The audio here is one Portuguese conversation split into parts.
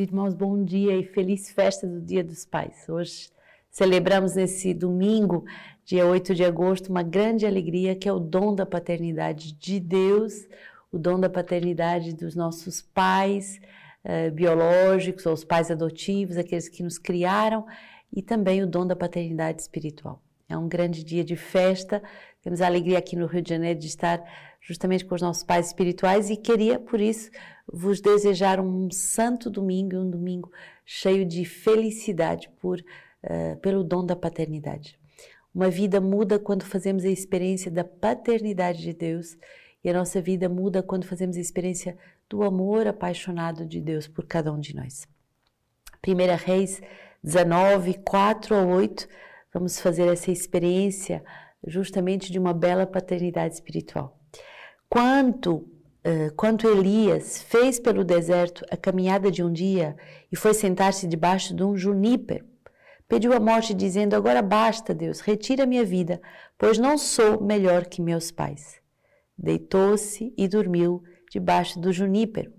Irmãos, bom dia e feliz festa do Dia dos Pais. Hoje celebramos nesse domingo, dia 8 de agosto, uma grande alegria que é o dom da paternidade de Deus, o dom da paternidade dos nossos pais eh, biológicos ou os pais adotivos, aqueles que nos criaram, e também o dom da paternidade espiritual. É um grande dia de festa. Temos a alegria aqui no Rio de Janeiro de estar justamente com os nossos pais espirituais e queria, por isso, vos desejar um santo domingo, um domingo cheio de felicidade por, uh, pelo dom da paternidade. Uma vida muda quando fazemos a experiência da paternidade de Deus e a nossa vida muda quando fazemos a experiência do amor apaixonado de Deus por cada um de nós. 1 Reis 19, 4 a 8, vamos fazer essa experiência justamente de uma bela paternidade espiritual. Quanto Uh, quanto Elias fez pelo deserto a caminhada de um dia e foi sentar-se debaixo de um juníper, pediu a morte, dizendo: Agora basta, Deus, retira minha vida, pois não sou melhor que meus pais. Deitou-se e dormiu debaixo do junípero.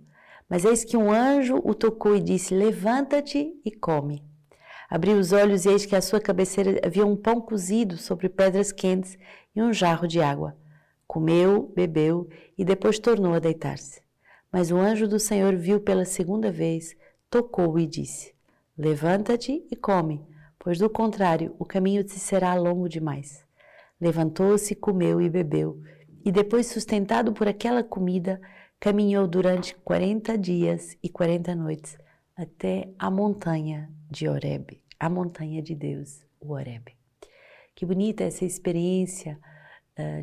Mas eis que um anjo o tocou e disse: Levanta-te e come. Abriu os olhos e eis que à sua cabeceira havia um pão cozido sobre pedras quentes e um jarro de água. Comeu, bebeu e depois tornou a deitar-se. Mas o anjo do Senhor viu pela segunda vez, tocou e disse: Levanta-te e come, pois do contrário o caminho te será longo demais. Levantou-se, comeu e bebeu, e depois, sustentado por aquela comida, caminhou durante quarenta dias e quarenta noites até a montanha de Horebe, a montanha de Deus, o Horebe. Que bonita essa experiência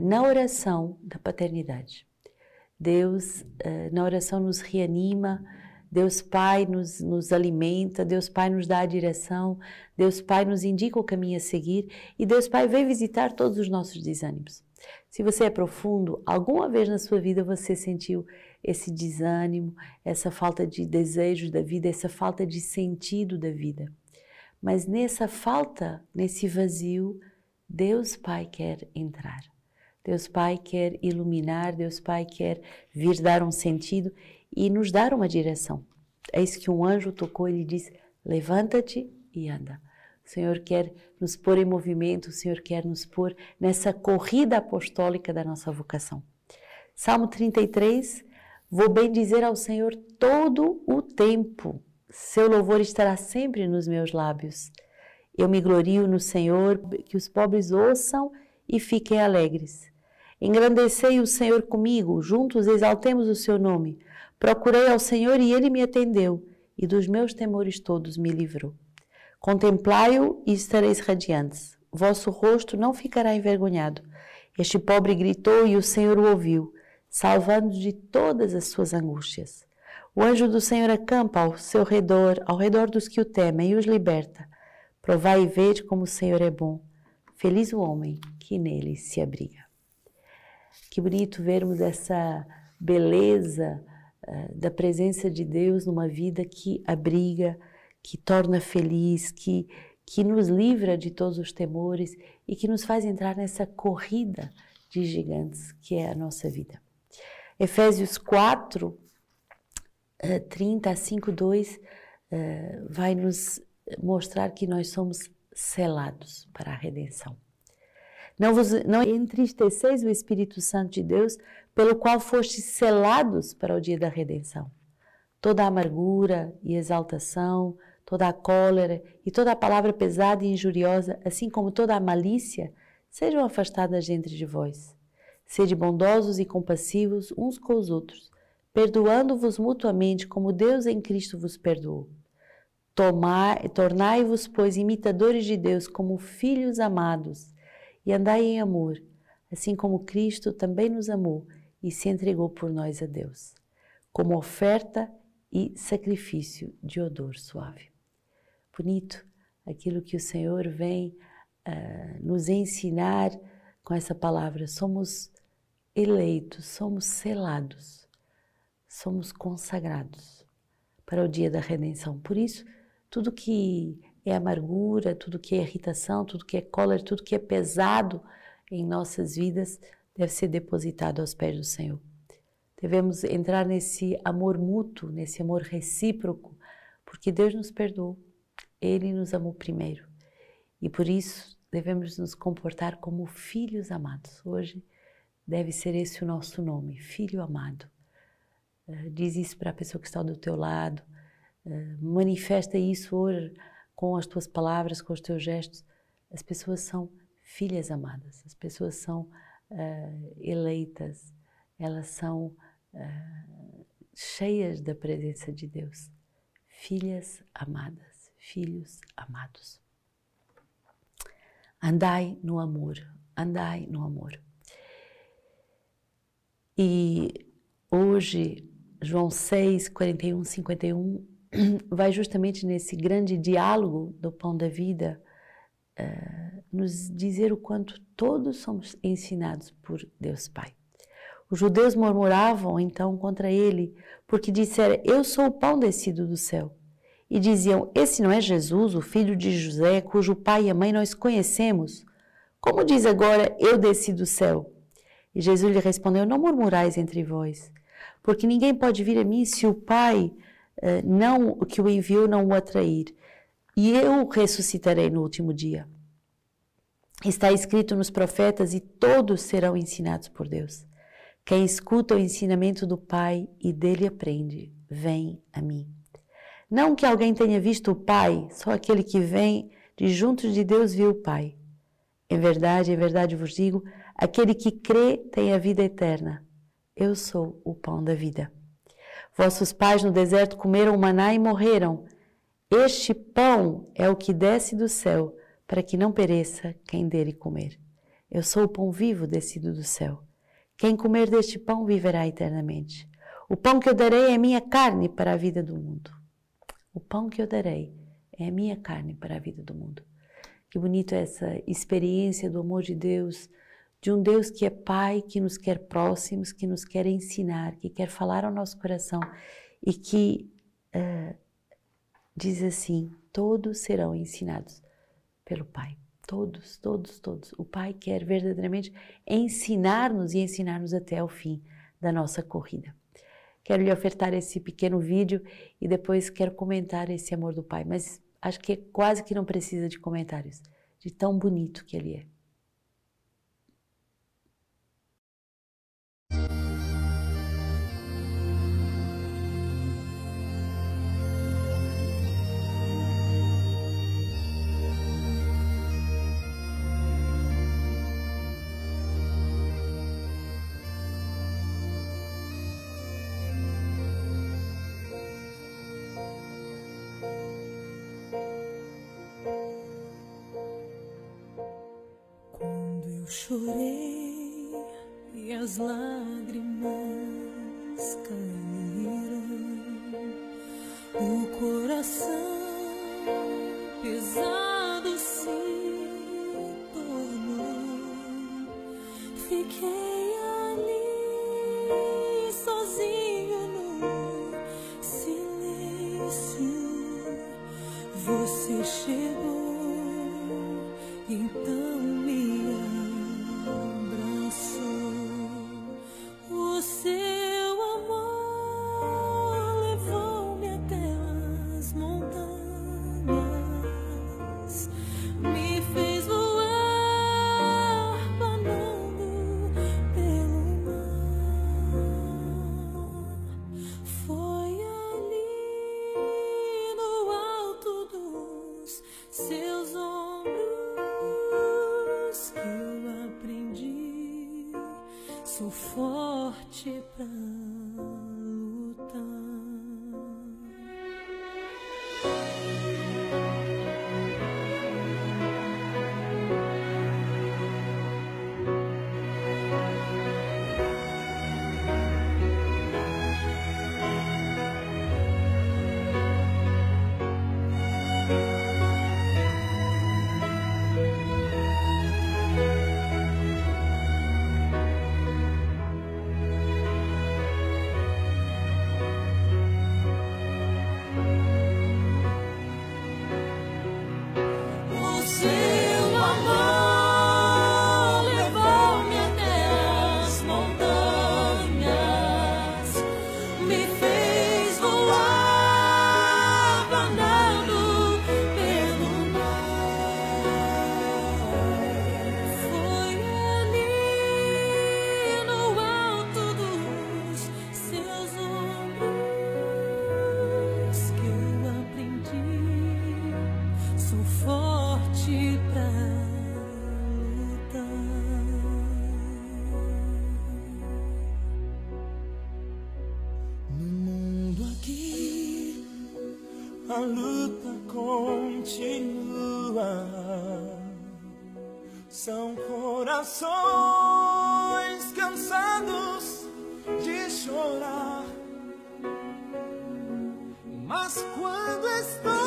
na oração da paternidade. Deus, uh, na oração, nos reanima, Deus Pai nos, nos alimenta, Deus Pai nos dá a direção, Deus Pai nos indica o caminho a seguir e Deus Pai vem visitar todos os nossos desânimos. Se você é profundo, alguma vez na sua vida você sentiu esse desânimo, essa falta de desejo da vida, essa falta de sentido da vida. Mas nessa falta, nesse vazio, Deus Pai quer entrar. Deus Pai quer iluminar, Deus Pai quer vir dar um sentido e nos dar uma direção. É isso que um anjo tocou, ele disse: Levanta-te e anda. O Senhor quer nos pôr em movimento, o Senhor quer nos pôr nessa corrida apostólica da nossa vocação. Salmo 33, vou bem dizer ao Senhor todo o tempo, seu louvor estará sempre nos meus lábios. Eu me glorio no Senhor, que os pobres ouçam e fiquem alegres. Engrandecei o Senhor comigo, juntos exaltemos o seu nome. Procurei ao Senhor e ele me atendeu, e dos meus temores todos me livrou. Contemplai-o e estareis radiantes. Vosso rosto não ficará envergonhado. Este pobre gritou e o Senhor o ouviu, salvando de todas as suas angústias. O anjo do Senhor acampa ao seu redor, ao redor dos que o temem, e os liberta. Provai e vede como o Senhor é bom. Feliz o homem que nele se abriga. Que bonito vermos essa beleza uh, da presença de Deus numa vida que abriga, que torna feliz, que, que nos livra de todos os temores e que nos faz entrar nessa corrida de gigantes que é a nossa vida. Efésios 4, 30 a 5, 2 vai nos mostrar que nós somos selados para a redenção. Não, vos, não entristeceis o Espírito Santo de Deus, pelo qual fostes selados para o dia da redenção. Toda amargura e exaltação, toda a cólera e toda a palavra pesada e injuriosa, assim como toda a malícia, sejam afastadas de entre de vós. Sede bondosos e compassivos uns com os outros, perdoando-vos mutuamente, como Deus em Cristo vos perdoou. Tornai-vos, pois, imitadores de Deus como filhos amados, e andai em amor, assim como Cristo também nos amou e se entregou por nós a Deus, como oferta e sacrifício de odor suave bonito aquilo que o Senhor vem uh, nos ensinar com essa palavra. Somos eleitos, somos selados, somos consagrados para o dia da redenção. Por isso, tudo que é amargura, tudo que é irritação, tudo que é cólera, tudo que é pesado em nossas vidas deve ser depositado aos pés do Senhor. Devemos entrar nesse amor mútuo, nesse amor recíproco, porque Deus nos perdoou. Ele nos amou primeiro. E por isso devemos nos comportar como filhos amados. Hoje deve ser esse o nosso nome, filho amado. Uh, diz isso para a pessoa que está do teu lado. Uh, manifesta isso hoje com as tuas palavras, com os teus gestos. As pessoas são filhas amadas, as pessoas são uh, eleitas, elas são cheias da presença de Deus. Filhas amadas, filhos amados. Andai no amor, andai no amor. E hoje, João 6, 41, 51, vai justamente nesse grande diálogo do pão da vida uh, nos dizer o quanto todos somos ensinados por Deus Pai. Os judeus murmuravam então contra ele, porque disseram: Eu sou o pão descido do céu. E diziam: Esse não é Jesus, o filho de José, cujo pai e mãe nós conhecemos? Como diz agora: Eu desci do céu? E Jesus lhe respondeu: Não murmurais entre vós, porque ninguém pode vir a mim se o Pai não que o enviou não o atrair. E eu ressuscitarei no último dia. Está escrito nos profetas e todos serão ensinados por Deus. Quem escuta o ensinamento do Pai e dele aprende, vem a mim. Não que alguém tenha visto o Pai, só aquele que vem de junto de Deus viu o Pai. Em verdade, em verdade vos digo: aquele que crê tem a vida eterna. Eu sou o pão da vida. Vossos pais no deserto comeram maná e morreram. Este pão é o que desce do céu, para que não pereça quem dele comer. Eu sou o pão vivo descido do céu. Quem comer deste pão viverá eternamente. O pão que eu darei é minha carne para a vida do mundo. O pão que eu darei é a minha carne para a vida do mundo. Que bonito é essa experiência do amor de Deus, de um Deus que é Pai, que nos quer próximos, que nos quer ensinar, que quer falar ao nosso coração e que uh, diz assim: todos serão ensinados pelo Pai. Todos, todos, todos. O Pai quer verdadeiramente ensinar-nos e ensinar-nos até o fim da nossa corrida. Quero lhe ofertar esse pequeno vídeo e depois quero comentar esse amor do Pai, mas acho que quase que não precisa de comentários, de tão bonito que ele é. Chorei e as lágrimas caíram, o coração pesado sou forte pra corações cansados de chorar. Mas quando estou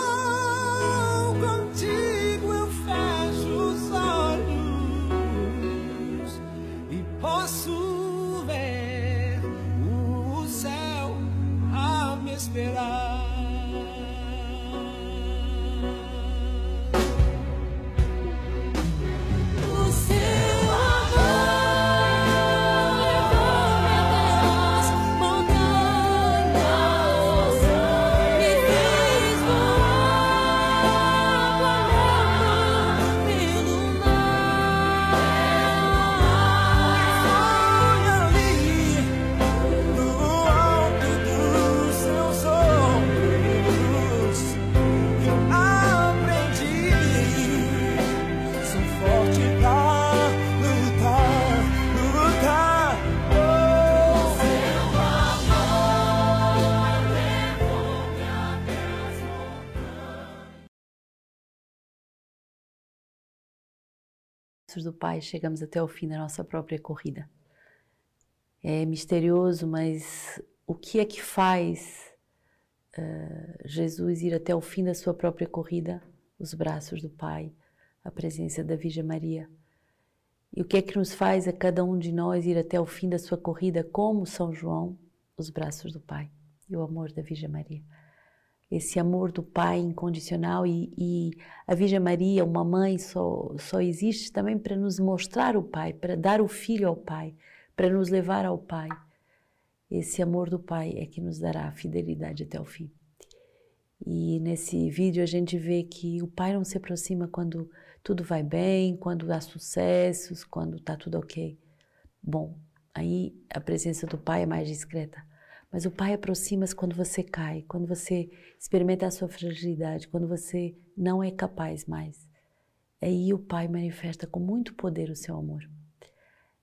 braços do Pai, chegamos até o fim da nossa própria corrida. É misterioso, mas o que é que faz eh, Jesus ir até o fim da sua própria corrida? Os braços do Pai, a presença da Virgem Maria. E o que é que nos faz a cada um de nós ir até o fim da sua corrida, como São João? Os braços do Pai e o amor da Virgem Maria esse amor do Pai incondicional e, e a Virgem Maria, uma mãe, só, só existe também para nos mostrar o Pai, para dar o Filho ao Pai, para nos levar ao Pai. Esse amor do Pai é que nos dará a fidelidade até o fim. E nesse vídeo a gente vê que o Pai não se aproxima quando tudo vai bem, quando há sucessos, quando está tudo ok. Bom, aí a presença do Pai é mais discreta. Mas o Pai aproxima-se quando você cai, quando você experimenta a sua fragilidade, quando você não é capaz mais. Aí o Pai manifesta com muito poder o seu amor.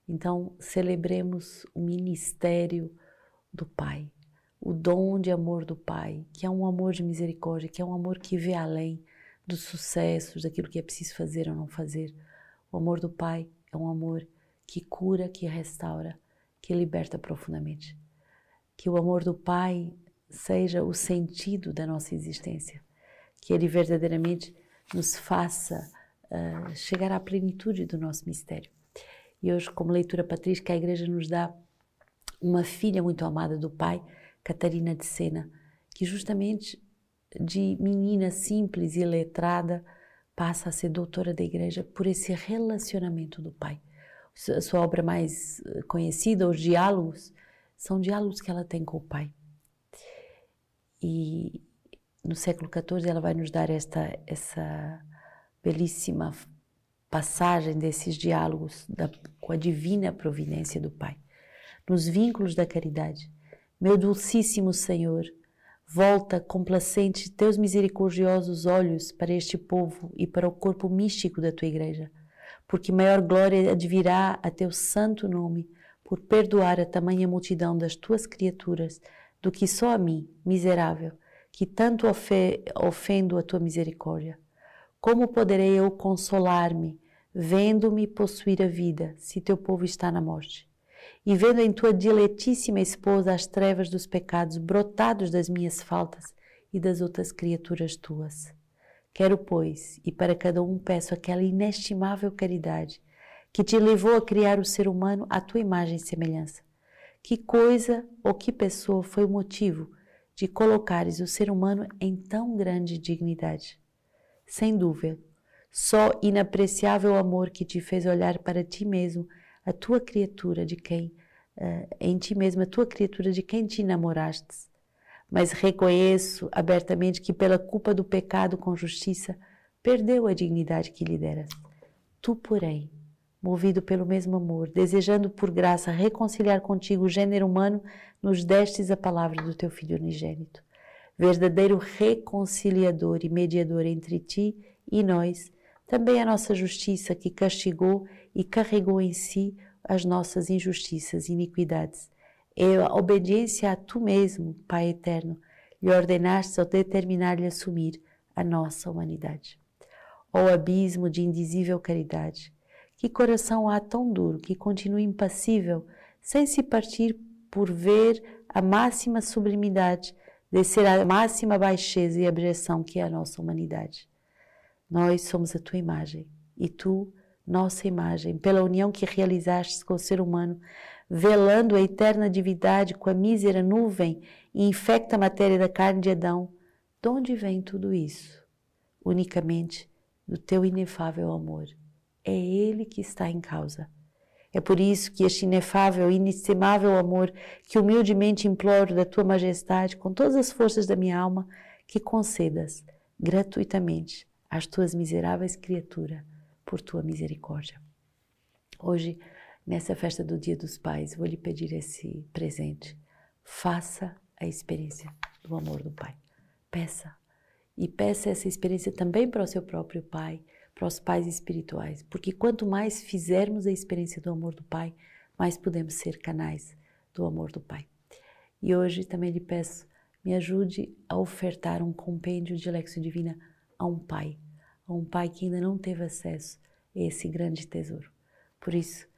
Então, celebremos o ministério do Pai, o dom de amor do Pai, que é um amor de misericórdia, que é um amor que vê além dos sucessos, daquilo que é preciso fazer ou não fazer. O amor do Pai é um amor que cura, que restaura, que liberta profundamente que o amor do Pai seja o sentido da nossa existência, que Ele verdadeiramente nos faça uh, chegar à plenitude do nosso mistério. E hoje, como leitura patrística, a Igreja nos dá uma filha muito amada do Pai, Catarina de Sena, que justamente de menina simples e letrada passa a ser doutora da Igreja por esse relacionamento do Pai. A sua obra mais conhecida, Os Diálogos, são diálogos que ela tem com o pai. E no século XIV ela vai nos dar esta essa belíssima passagem desses diálogos da, com a divina providência do Pai. Nos vínculos da caridade, meu dulcíssimo Senhor, volta complacente teus misericordiosos olhos para este povo e para o corpo místico da tua igreja, porque maior glória advirá a teu santo nome por perdoar a tamanha multidão das tuas criaturas, do que só a mim, miserável, que tanto ofendo a tua misericórdia. Como poderei eu consolar-me, vendo-me possuir a vida, se teu povo está na morte? E vendo em tua diletíssima esposa as trevas dos pecados brotados das minhas faltas e das outras criaturas tuas. Quero, pois, e para cada um peço aquela inestimável caridade que te levou a criar o ser humano à tua imagem e semelhança. Que coisa ou que pessoa foi o motivo de colocares o ser humano em tão grande dignidade? Sem dúvida, só inapreciável amor que te fez olhar para ti mesmo, a tua criatura de quem, uh, em ti mesmo, a tua criatura de quem te namorastes. Mas reconheço abertamente que pela culpa do pecado com justiça, perdeu a dignidade que lhe deras. Tu, porém, movido pelo mesmo amor, desejando por graça reconciliar contigo o gênero humano, nos destes a palavra do teu Filho unigênito. Verdadeiro reconciliador e mediador entre ti e nós, também a nossa justiça que castigou e carregou em si as nossas injustiças e iniquidades. É a obediência a tu mesmo, Pai eterno, lhe ordenaste ao determinar-lhe assumir a nossa humanidade. Ó abismo de indizível caridade, que coração há tão duro que continua impassível, sem se partir por ver a máxima sublimidade, descer a máxima baixeza e abjeção que é a nossa humanidade. Nós somos a tua imagem e tu, nossa imagem, pela união que realizaste com o ser humano, velando a eterna divindade com a mísera nuvem e infecta a matéria da carne de Adão. De onde vem tudo isso? Unicamente do teu inefável amor. É ele que está em causa. É por isso que este inefável inestimável amor que humildemente imploro da tua majestade com todas as forças da minha alma, que concedas gratuitamente às tuas miseráveis criaturas por tua misericórdia. Hoje, nessa festa do Dia dos Pais, vou lhe pedir esse presente. Faça a experiência do amor do Pai. Peça. E peça essa experiência também para o seu próprio Pai, para os pais espirituais, porque quanto mais fizermos a experiência do amor do Pai, mais podemos ser canais do amor do Pai. E hoje também lhe peço, me ajude a ofertar um compêndio de Lexo Divina a um pai, a um pai que ainda não teve acesso a esse grande tesouro. Por isso,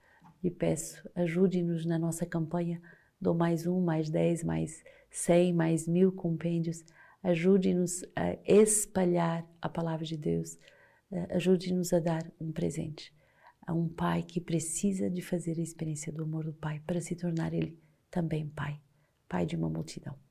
lhe peço, ajude-nos na nossa campanha do mais um, mais dez, mais cem, mais mil compêndios. Ajude-nos a espalhar a palavra de Deus. Eh, Ajude-nos a dar um presente a um pai que precisa de fazer a experiência do amor do pai para se tornar ele também pai, pai de uma multidão.